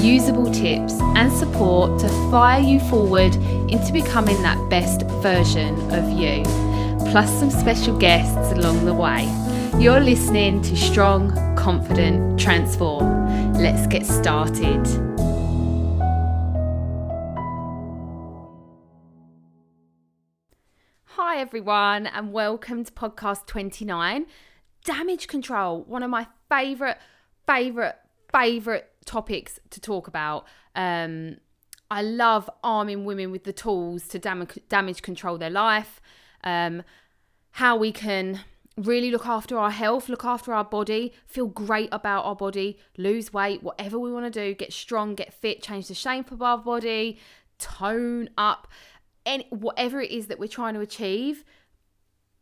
usable tips, and support to fire you forward into becoming that best version of you, plus some special guests along the way. You're listening to Strong, Confident, Transform. Let's get started. Hi, everyone, and welcome to podcast 29 Damage Control, one of my favorite, favorite, favorite topics to talk about. Um, I love arming women with the tools to damage, damage control their life, um, how we can really look after our health, look after our body, feel great about our body, lose weight, whatever we want to do, get strong, get fit, change the shape of our body, tone up, any whatever it is that we're trying to achieve,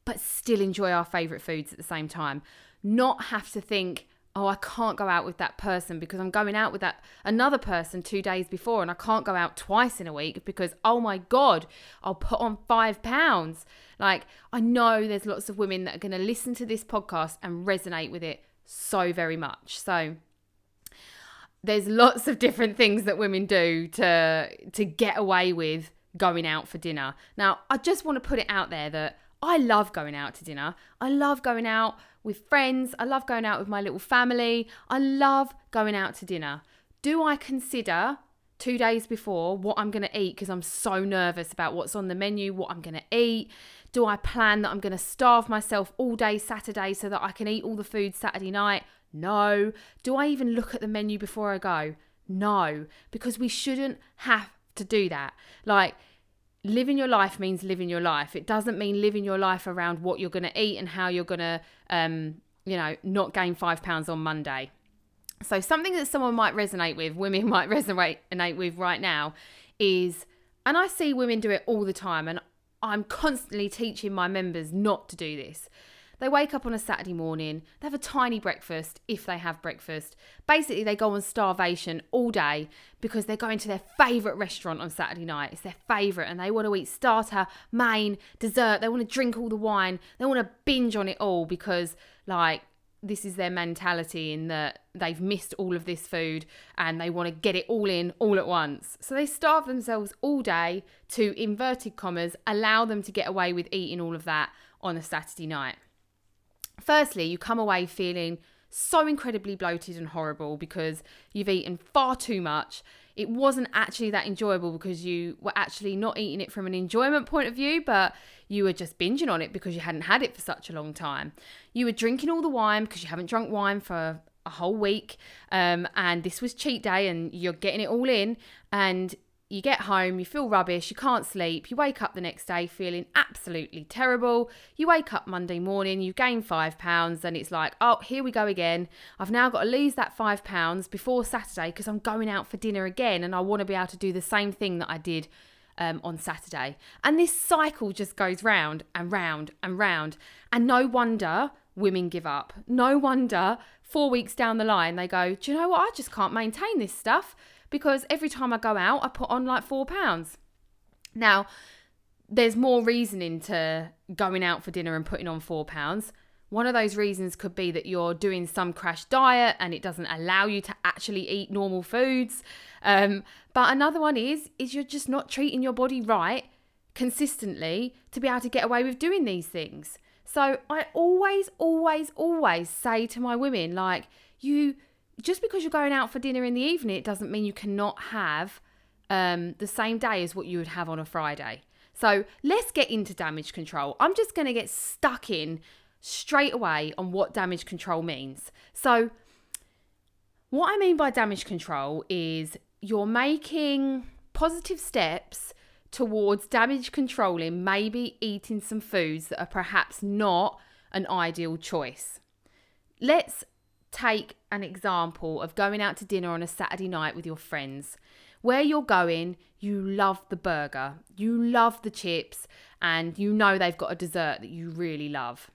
but still enjoy our favorite foods at the same time. Not have to think, oh, I can't go out with that person because I'm going out with that another person two days before and I can't go out twice in a week because, oh my God, I'll put on five pounds. Like, I know there's lots of women that are going to listen to this podcast and resonate with it so very much. So, there's lots of different things that women do to to get away with going out for dinner. Now, I just want to put it out there that I love going out to dinner. I love going out with friends. I love going out with my little family. I love going out to dinner. Do I consider two days before what I'm going to eat because I'm so nervous about what's on the menu, what I'm going to eat? Do I plan that I'm going to starve myself all day Saturday so that I can eat all the food Saturday night? No. Do I even look at the menu before I go? No, because we shouldn't have to do that. Like, living your life means living your life. It doesn't mean living your life around what you're going to eat and how you're going to, um, you know, not gain five pounds on Monday. So, something that someone might resonate with, women might resonate with right now, is, and I see women do it all the time, and I'm constantly teaching my members not to do this. They wake up on a Saturday morning, they have a tiny breakfast if they have breakfast. Basically, they go on starvation all day because they're going to their favourite restaurant on Saturday night. It's their favourite, and they want to eat starter, main, dessert. They want to drink all the wine. They want to binge on it all because, like, this is their mentality in that they've missed all of this food and they want to get it all in all at once. So they starve themselves all day to, inverted commas, allow them to get away with eating all of that on a Saturday night. Firstly, you come away feeling so incredibly bloated and horrible because you've eaten far too much. It wasn't actually that enjoyable because you were actually not eating it from an enjoyment point of view, but you were just binging on it because you hadn't had it for such a long time. You were drinking all the wine because you haven't drunk wine for a whole week, um, and this was cheat day, and you're getting it all in, and you get home, you feel rubbish, you can't sleep, you wake up the next day feeling absolutely terrible. You wake up Monday morning, you gain five pounds, and it's like, oh, here we go again. I've now got to lose that five pounds before Saturday because I'm going out for dinner again and I want to be able to do the same thing that I did um, on Saturday. And this cycle just goes round and round and round. And no wonder women give up. No wonder four weeks down the line they go, do you know what? I just can't maintain this stuff because every time I go out, I put on like four pounds. Now, there's more reasoning to going out for dinner and putting on four pounds. One of those reasons could be that you're doing some crash diet and it doesn't allow you to actually eat normal foods. Um, but another one is is you're just not treating your body right consistently to be able to get away with doing these things. So I always, always, always say to my women, like, you just because you're going out for dinner in the evening, it doesn't mean you cannot have um, the same day as what you would have on a Friday. So let's get into damage control. I'm just going to get stuck in straight away on what damage control means. So, what I mean by damage control is you're making positive steps towards damage controlling, maybe eating some foods that are perhaps not an ideal choice. Let's take an example of going out to dinner on a Saturday night with your friends. where you're going, you love the burger, you love the chips, and you know they've got a dessert that you really love.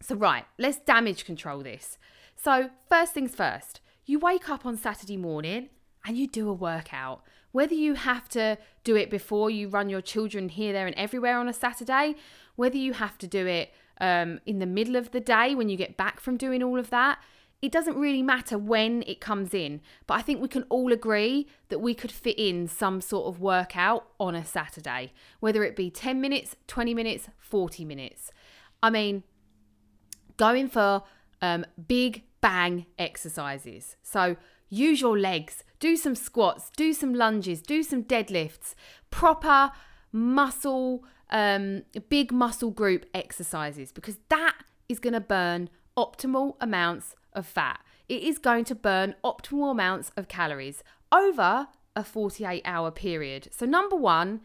So, right, let's damage control this. So, first things first, you wake up on Saturday morning and you do a workout. Whether you have to do it before you run your children here, there, and everywhere on a Saturday, whether you have to do it um, in the middle of the day when you get back from doing all of that, it doesn't really matter when it comes in, but I think we can all agree that we could fit in some sort of workout on a Saturday, whether it be 10 minutes, 20 minutes, 40 minutes. I mean, going for um, big bang exercises. So use your legs, do some squats, do some lunges, do some deadlifts, proper muscle, um, big muscle group exercises, because that is going to burn optimal amounts of fat. It is going to burn optimal amounts of calories over a 48 hour period. So, number one,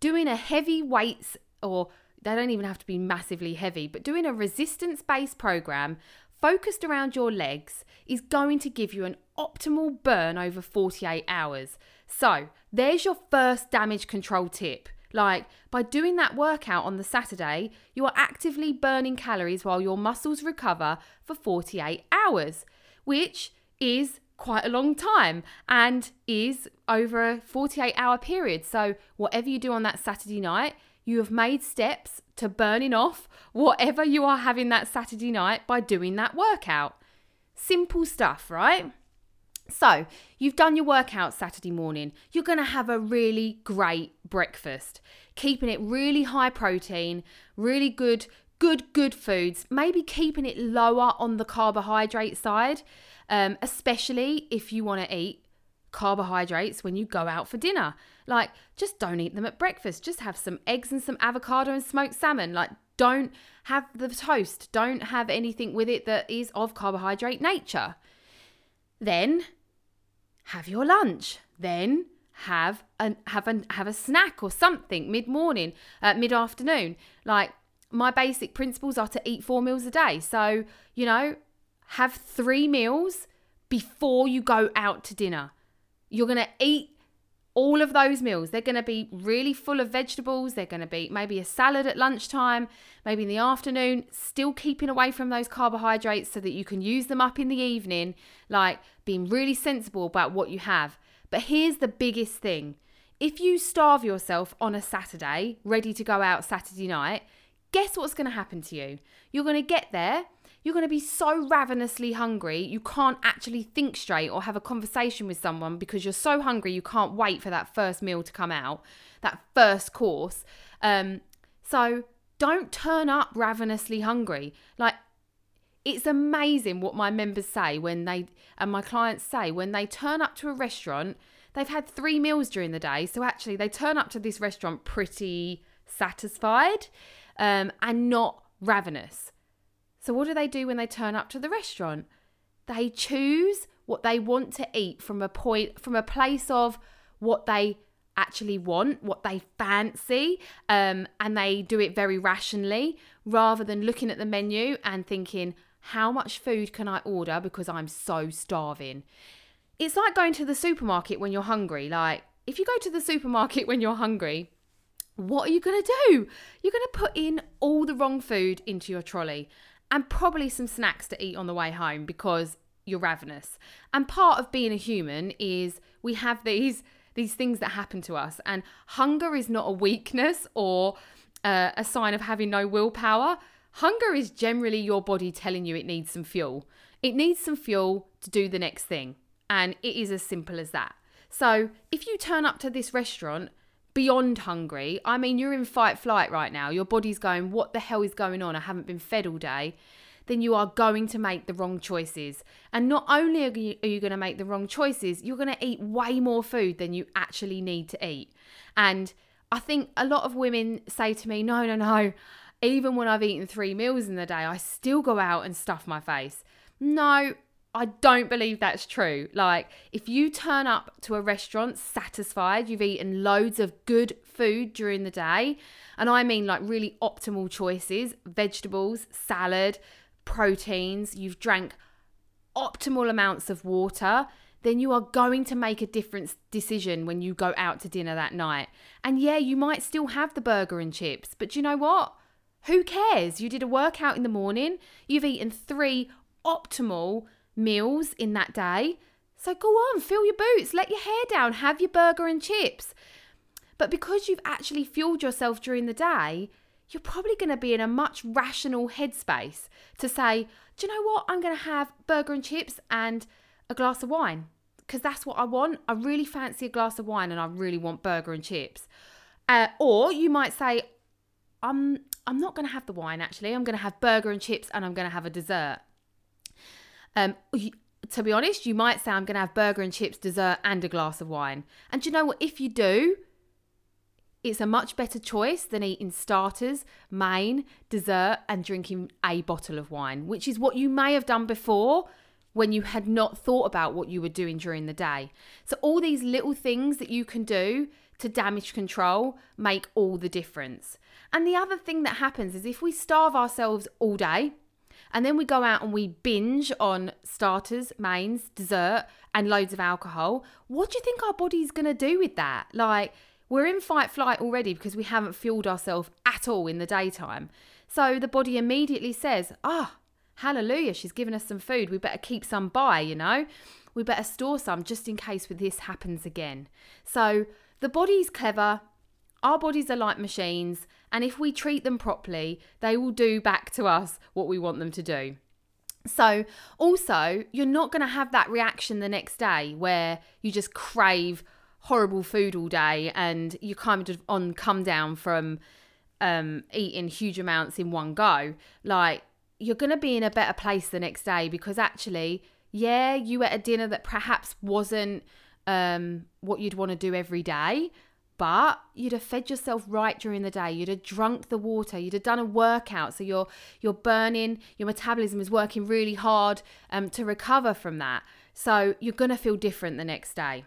doing a heavy weights, or they don't even have to be massively heavy, but doing a resistance based program focused around your legs is going to give you an optimal burn over 48 hours. So, there's your first damage control tip. Like by doing that workout on the Saturday, you are actively burning calories while your muscles recover for 48 hours, which is quite a long time and is over a 48 hour period. So, whatever you do on that Saturday night, you have made steps to burning off whatever you are having that Saturday night by doing that workout. Simple stuff, right? So, you've done your workout Saturday morning. You're going to have a really great breakfast, keeping it really high protein, really good, good, good foods. Maybe keeping it lower on the carbohydrate side, um, especially if you want to eat carbohydrates when you go out for dinner. Like, just don't eat them at breakfast. Just have some eggs and some avocado and smoked salmon. Like, don't have the toast. Don't have anything with it that is of carbohydrate nature. Then have your lunch. Then have an have a have a snack or something mid morning, uh, mid afternoon. Like my basic principles are to eat four meals a day. So you know, have three meals before you go out to dinner. You're gonna eat all of those meals. They're going to be really full of vegetables. They're going to be maybe a salad at lunchtime, maybe in the afternoon, still keeping away from those carbohydrates so that you can use them up in the evening, like being really sensible about what you have. But here's the biggest thing if you starve yourself on a Saturday, ready to go out Saturday night, guess what's going to happen to you? You're going to get there you're going to be so ravenously hungry, you can't actually think straight or have a conversation with someone because you're so hungry, you can't wait for that first meal to come out, that first course. Um, so don't turn up ravenously hungry. Like, it's amazing what my members say when they, and my clients say, when they turn up to a restaurant, they've had three meals during the day. So actually, they turn up to this restaurant pretty satisfied um, and not ravenous. So, what do they do when they turn up to the restaurant? They choose what they want to eat from a point, from a place of what they actually want, what they fancy, um, and they do it very rationally rather than looking at the menu and thinking, how much food can I order because I'm so starving? It's like going to the supermarket when you're hungry. Like, if you go to the supermarket when you're hungry, what are you going to do? You're going to put in all the wrong food into your trolley and probably some snacks to eat on the way home because you're ravenous. And part of being a human is we have these these things that happen to us and hunger is not a weakness or uh, a sign of having no willpower. Hunger is generally your body telling you it needs some fuel. It needs some fuel to do the next thing. And it is as simple as that. So, if you turn up to this restaurant beyond hungry. I mean, you're in fight flight right now. Your body's going, What the hell is going on? I haven't been fed all day. Then you are going to make the wrong choices. And not only are you, you going to make the wrong choices, you're going to eat way more food than you actually need to eat. And I think a lot of women say to me, No, no, no. Even when I've eaten three meals in the day, I still go out and stuff my face. No, I don't believe that's true. Like, if you turn up to a restaurant satisfied, you've eaten loads of good food during the day, and I mean like really optimal choices vegetables, salad, proteins, you've drank optimal amounts of water, then you are going to make a different decision when you go out to dinner that night. And yeah, you might still have the burger and chips, but you know what? Who cares? You did a workout in the morning, you've eaten three optimal meals in that day. So go on, fill your boots, let your hair down, have your burger and chips. But because you've actually fueled yourself during the day, you're probably going to be in a much rational headspace to say, do you know what? I'm going to have burger and chips and a glass of wine because that's what I want. I really fancy a glass of wine and I really want burger and chips. Uh, or you might say, I'm I'm not going to have the wine actually. I'm going to have burger and chips and I'm going to have a dessert. Um, to be honest, you might say I'm going to have burger and chips, dessert, and a glass of wine. And you know what? If you do, it's a much better choice than eating starters, main, dessert, and drinking a bottle of wine, which is what you may have done before when you had not thought about what you were doing during the day. So, all these little things that you can do to damage control make all the difference. And the other thing that happens is if we starve ourselves all day, and then we go out and we binge on starters, mains, dessert, and loads of alcohol. What do you think our body's going to do with that? Like, we're in fight flight already because we haven't fueled ourselves at all in the daytime. So the body immediately says, ah, oh, hallelujah, she's given us some food. We better keep some by, you know? We better store some just in case this happens again. So the body's clever. Our bodies are like machines. And if we treat them properly, they will do back to us what we want them to do. So, also, you're not going to have that reaction the next day where you just crave horrible food all day and you're kind of on come down from um, eating huge amounts in one go. Like, you're going to be in a better place the next day because actually, yeah, you ate a dinner that perhaps wasn't um, what you'd want to do every day, but you'd have fed yourself right during the day. You'd have drunk the water. You'd have done a workout. So you're you're burning your metabolism is working really hard um, to recover from that. So you're going to feel different the next day.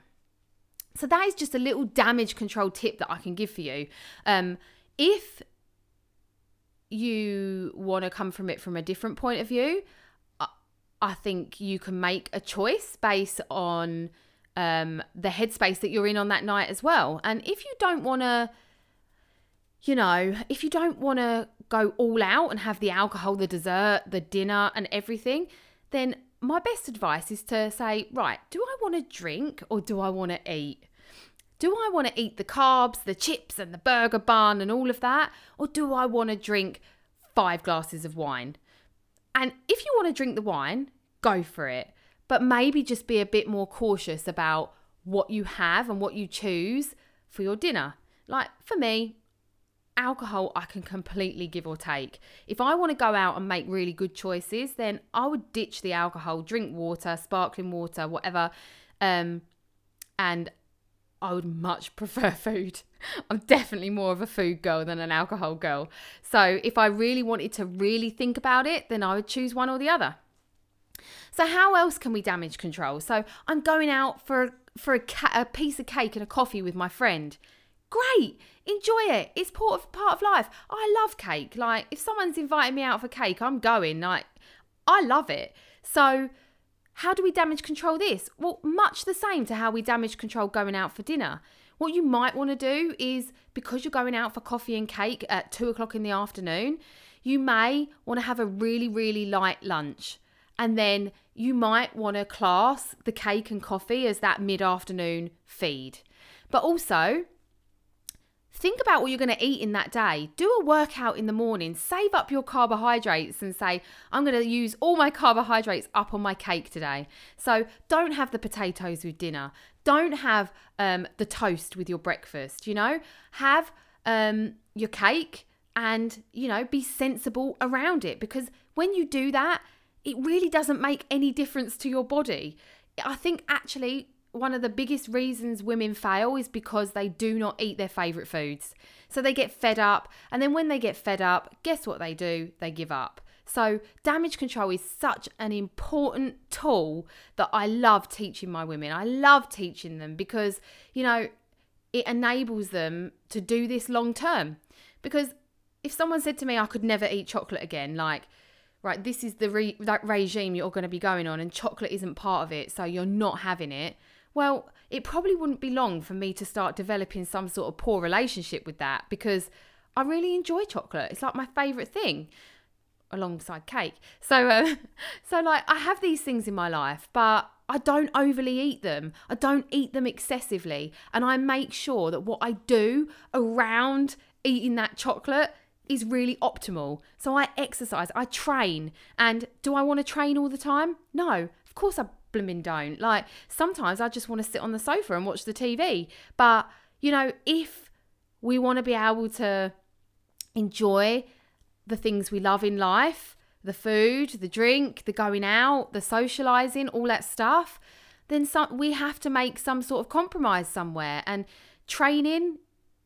So that is just a little damage control tip that i can give for you. Um, if you want to come from it from a different point of view i think you can make a choice based on um, the headspace that you're in on that night as well. And if you don't want to, you know, if you don't want to go all out and have the alcohol, the dessert, the dinner, and everything, then my best advice is to say, right, do I want to drink or do I want to eat? Do I want to eat the carbs, the chips, and the burger bun and all of that? Or do I want to drink five glasses of wine? And if you want to drink the wine, go for it but maybe just be a bit more cautious about what you have and what you choose for your dinner. Like for me, alcohol I can completely give or take. If I want to go out and make really good choices, then I would ditch the alcohol, drink water, sparkling water, whatever. Um, and I would much prefer food. I'm definitely more of a food girl than an alcohol girl. So if I really wanted to really think about it, then I would choose one or the other. So how else can we damage control? So I'm going out for for a, ca- a piece of cake and a coffee with my friend. Great, enjoy it. It's part of part of life. I love cake. Like if someone's inviting me out for cake, I'm going. Like I love it. So how do we damage control this? Well, much the same to how we damage control going out for dinner. What you might want to do is because you're going out for coffee and cake at two o'clock in the afternoon, you may want to have a really, really light lunch and then you might want to class the cake and coffee as that mid afternoon feed. But also, think about what you're going to eat in that day. Do a workout in the morning, save up your carbohydrates and say, I'm going to use all my carbohydrates up on my cake today. So don't have the potatoes with dinner. Don't have um, the toast with your breakfast, you know? Have um, your cake and, you know, be sensible around it because when you do that, it really doesn't make any difference to your body. I think actually one of the biggest reasons women fail is because they do not eat their favorite foods. So they get fed up, and then when they get fed up, guess what they do? They give up. So, damage control is such an important tool that I love teaching my women. I love teaching them because, you know, it enables them to do this long term. Because if someone said to me, I could never eat chocolate again, like, right, this is the re- that regime you're going to be going on, and chocolate isn't part of it, so you're not having it. Well, it probably wouldn't be long for me to start developing some sort of poor relationship with that because I really enjoy chocolate. It's like my favorite thing alongside cake. So, uh, so like I have these things in my life, but I don't overly eat them. I don't eat them excessively, and I make sure that what I do around eating that chocolate is really optimal. So I exercise, I train, and do I want to train all the time? No, of course I blooming don't. Like sometimes I just want to sit on the sofa and watch the TV. But you know, if we want to be able to enjoy the things we love in life, the food, the drink, the going out, the socializing, all that stuff, then some, we have to make some sort of compromise somewhere. And training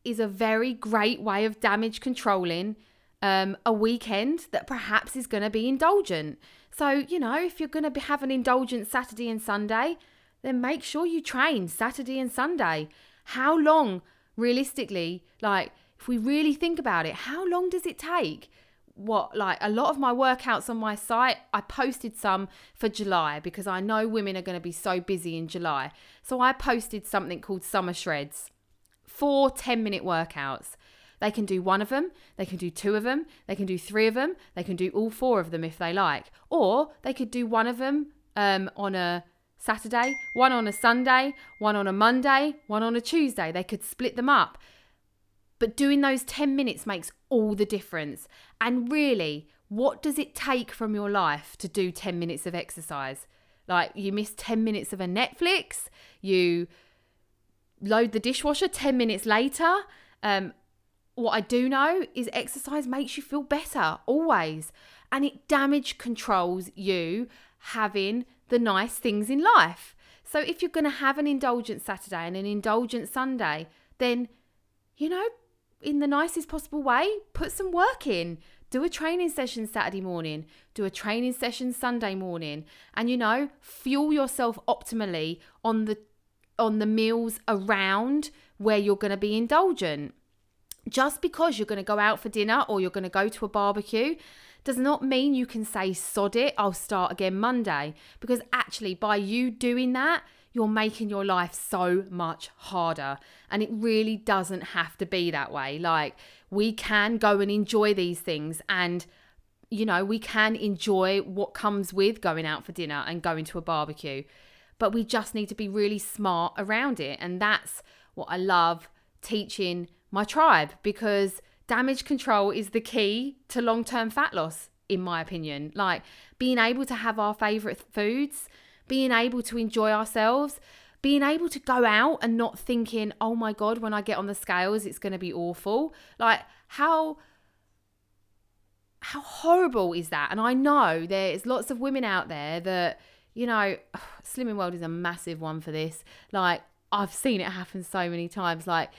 is a very great way of damage controlling um, a weekend that perhaps is going to be indulgent. So, you know, if you're going to have an indulgent Saturday and Sunday, then make sure you train Saturday and Sunday. How long, realistically, like if we really think about it, how long does it take? What, like a lot of my workouts on my site, I posted some for July because I know women are going to be so busy in July. So I posted something called Summer Shreds four 10 minute workouts. They can do one of them, they can do two of them, they can do three of them, they can do all four of them if they like. Or they could do one of them um, on a Saturday, one on a Sunday, one on a Monday, one on a Tuesday. They could split them up. But doing those 10 minutes makes all the difference. And really, what does it take from your life to do 10 minutes of exercise? Like you miss 10 minutes of a Netflix, you load the dishwasher 10 minutes later. Um, what I do know is exercise makes you feel better always, and it damage controls you having the nice things in life. So if you're going to have an indulgent Saturday and an indulgent Sunday, then you know, in the nicest possible way, put some work in. Do a training session Saturday morning, do a training session Sunday morning, and you know, fuel yourself optimally on the on the meals around where you're going to be indulgent. Just because you're going to go out for dinner or you're going to go to a barbecue does not mean you can say, sod it, I'll start again Monday. Because actually, by you doing that, you're making your life so much harder. And it really doesn't have to be that way. Like, we can go and enjoy these things and you know, we can enjoy what comes with going out for dinner and going to a barbecue but we just need to be really smart around it. And that's what I love teaching my tribe because damage control is the key to long term fat loss, in my opinion. Like being able to have our favorite foods, being able to enjoy ourselves, being able to go out and not thinking, oh my God, when I get on the scales, it's going to be awful. Like, how how horrible is that? And I know there's lots of women out there that you know, Slimming World is a massive one for this. Like, I've seen it happen so many times. Like,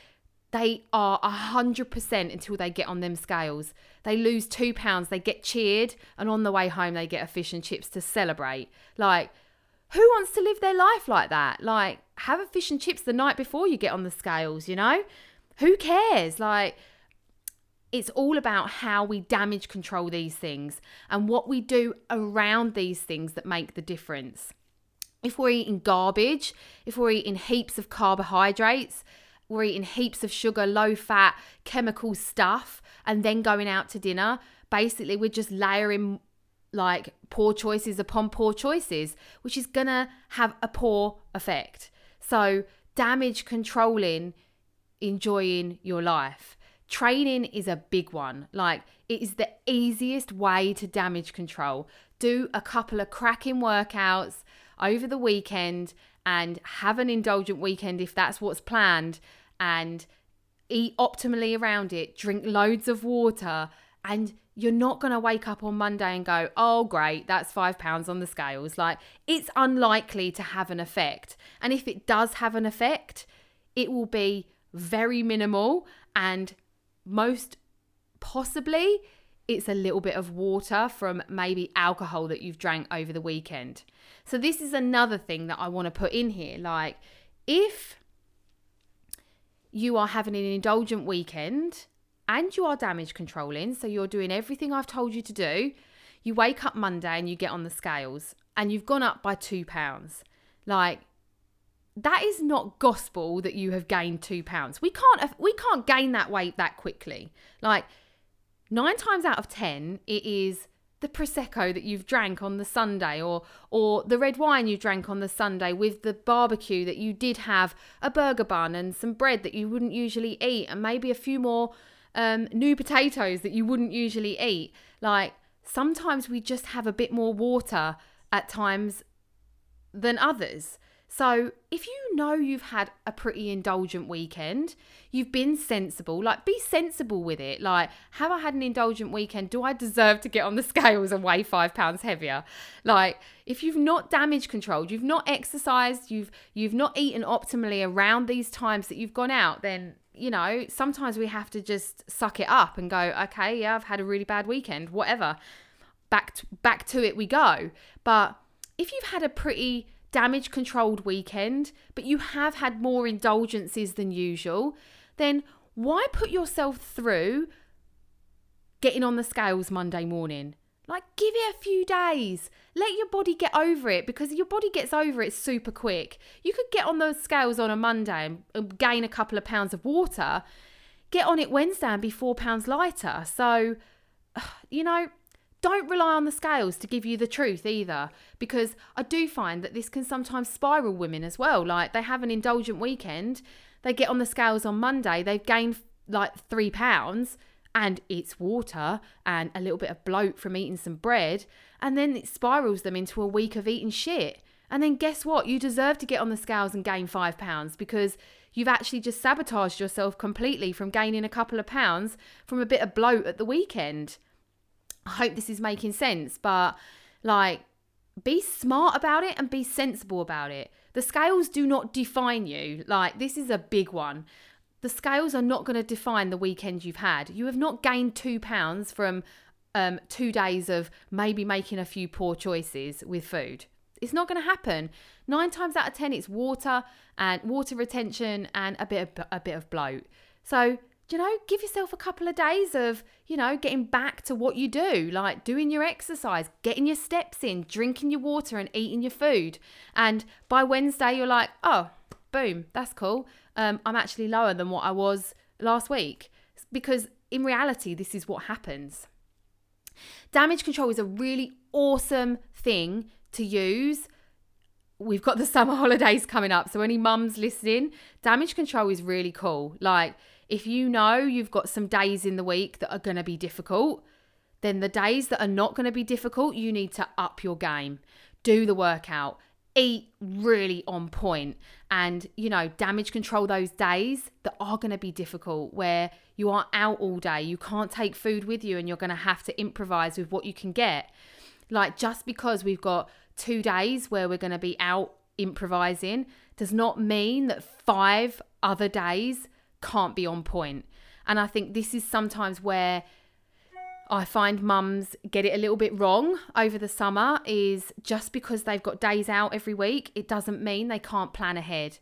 they are a hundred percent until they get on them scales. They lose two pounds, they get cheered, and on the way home they get a fish and chips to celebrate. Like, who wants to live their life like that? Like, have a fish and chips the night before you get on the scales, you know? Who cares? Like, it's all about how we damage control these things and what we do around these things that make the difference. If we're eating garbage, if we're eating heaps of carbohydrates, we're eating heaps of sugar, low fat, chemical stuff, and then going out to dinner, basically we're just layering like poor choices upon poor choices, which is gonna have a poor effect. So, damage controlling enjoying your life. Training is a big one. Like, it is the easiest way to damage control. Do a couple of cracking workouts over the weekend and have an indulgent weekend if that's what's planned and eat optimally around it. Drink loads of water and you're not going to wake up on Monday and go, oh, great, that's five pounds on the scales. Like, it's unlikely to have an effect. And if it does have an effect, it will be very minimal and most possibly it's a little bit of water from maybe alcohol that you've drank over the weekend. So, this is another thing that I want to put in here. Like, if you are having an indulgent weekend and you are damage controlling, so you're doing everything I've told you to do, you wake up Monday and you get on the scales and you've gone up by two pounds. Like, that is not gospel that you have gained two pounds. We can't we can't gain that weight that quickly. Like nine times out of ten, it is the prosecco that you've drank on the Sunday, or or the red wine you drank on the Sunday with the barbecue that you did have a burger bun and some bread that you wouldn't usually eat, and maybe a few more um, new potatoes that you wouldn't usually eat. Like sometimes we just have a bit more water at times than others. So, if you know you've had a pretty indulgent weekend, you've been sensible, like be sensible with it. Like, have I had an indulgent weekend? Do I deserve to get on the scales and weigh five pounds heavier? Like, if you've not damage controlled, you've not exercised, you've you've not eaten optimally around these times that you've gone out, then you know, sometimes we have to just suck it up and go, okay, yeah, I've had a really bad weekend, whatever. Back to, back to it we go. But if you've had a pretty damage controlled weekend, but you have had more indulgences than usual, then why put yourself through getting on the scales Monday morning? Like, give it a few days. Let your body get over it because your body gets over it super quick. You could get on those scales on a Monday and gain a couple of pounds of water. Get on it Wednesday and be four pounds lighter. So, you know, don't rely on the scales to give you the truth either, because I do find that this can sometimes spiral women as well. Like they have an indulgent weekend, they get on the scales on Monday, they've gained like three pounds, and it's water and a little bit of bloat from eating some bread, and then it spirals them into a week of eating shit. And then guess what? You deserve to get on the scales and gain five pounds because you've actually just sabotaged yourself completely from gaining a couple of pounds from a bit of bloat at the weekend. I hope this is making sense, but like, be smart about it and be sensible about it. The scales do not define you. Like, this is a big one. The scales are not going to define the weekend you've had. You have not gained two pounds from um, two days of maybe making a few poor choices with food. It's not going to happen. Nine times out of ten, it's water and water retention and a bit of a bit of bloat. So you know, give yourself a couple of days of, you know, getting back to what you do, like doing your exercise, getting your steps in, drinking your water, and eating your food. And by Wednesday, you're like, oh, boom, that's cool. Um, I'm actually lower than what I was last week. Because in reality, this is what happens. Damage control is a really awesome thing to use. We've got the summer holidays coming up. So, any mums listening, damage control is really cool. Like, if you know you've got some days in the week that are going to be difficult, then the days that are not going to be difficult, you need to up your game. Do the workout, eat really on point, and you know, damage control those days that are going to be difficult where you are out all day, you can't take food with you, and you're going to have to improvise with what you can get. Like, just because we've got two days where we're going to be out improvising does not mean that five other days can't be on point. And I think this is sometimes where I find mums get it a little bit wrong over the summer is just because they've got days out every week, it doesn't mean they can't plan ahead.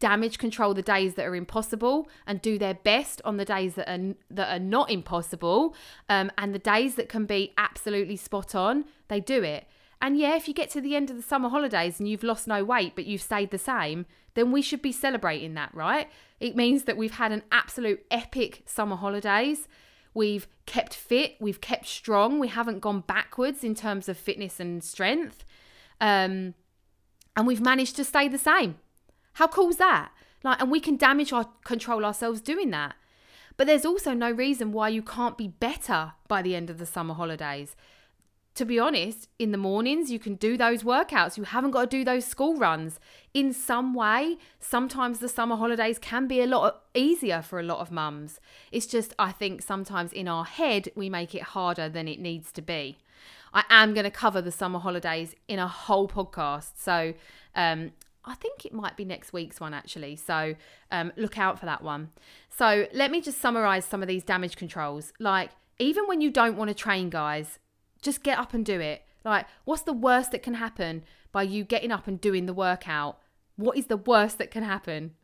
Damage control the days that are impossible and do their best on the days that are that are not impossible. Um, and the days that can be absolutely spot on, they do it. And yeah, if you get to the end of the summer holidays and you've lost no weight but you've stayed the same, then we should be celebrating that, right? It means that we've had an absolute epic summer holidays. We've kept fit, we've kept strong, we haven't gone backwards in terms of fitness and strength. Um, and we've managed to stay the same. How cool is that? Like, and we can damage our control ourselves doing that. But there's also no reason why you can't be better by the end of the summer holidays to be honest, in the mornings, you can do those workouts. You haven't got to do those school runs. In some way, sometimes the summer holidays can be a lot easier for a lot of mums. It's just, I think sometimes in our head, we make it harder than it needs to be. I am going to cover the summer holidays in a whole podcast. So, um, I think it might be next week's one actually. So, um, look out for that one. So, let me just summarize some of these damage controls. Like, even when you don't want to train, guys, just get up and do it. Like, what's the worst that can happen by you getting up and doing the workout? What is the worst that can happen?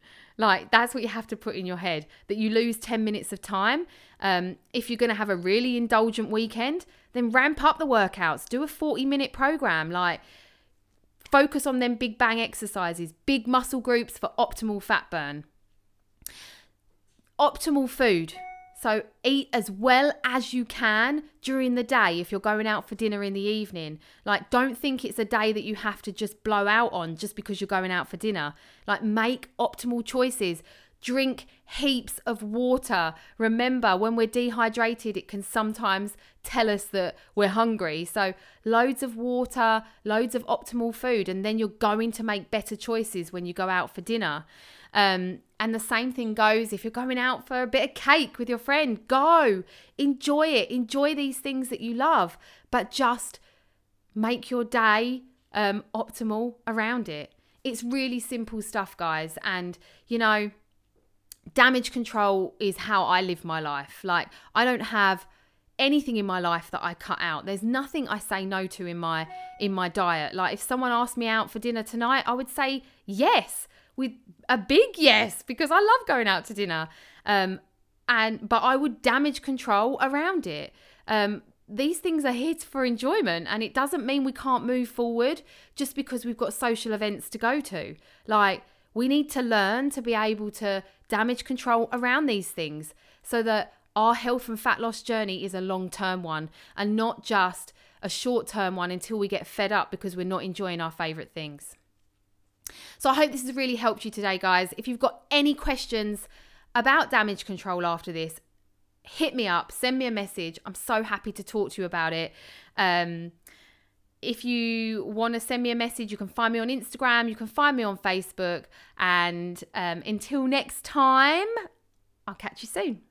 Like that's what you have to put in your head that you lose 10 minutes of time. Um, if you're going to have a really indulgent weekend, then ramp up the workouts. Do a 40 minute program. Like focus on them big bang exercises, big muscle groups for optimal fat burn. Optimal food. So eat as well as you can during the day if you're going out for dinner in the evening. Like don't think it's a day that you have to just blow out on just because you're going out for dinner. Like make optimal choices. Drink heaps of water. Remember, when we're dehydrated, it can sometimes tell us that we're hungry. So, loads of water, loads of optimal food, and then you're going to make better choices when you go out for dinner. Um, and the same thing goes if you're going out for a bit of cake with your friend, go enjoy it, enjoy these things that you love, but just make your day um, optimal around it. It's really simple stuff, guys. And, you know, damage control is how I live my life. Like, I don't have anything in my life that I cut out. There's nothing I say no to in my in my diet. Like if someone asked me out for dinner tonight, I would say yes with a big yes because I love going out to dinner. Um, and but I would damage control around it. Um, these things are here for enjoyment, and it doesn't mean we can't move forward just because we've got social events to go to. Like we need to learn to be able to damage control around these things so that our health and fat loss journey is a long term one and not just a short term one until we get fed up because we're not enjoying our favorite things. So I hope this has really helped you today, guys. If you've got any questions about damage control after this, hit me up, send me a message. I'm so happy to talk to you about it. Um, if you want to send me a message, you can find me on Instagram, you can find me on Facebook. And um, until next time, I'll catch you soon.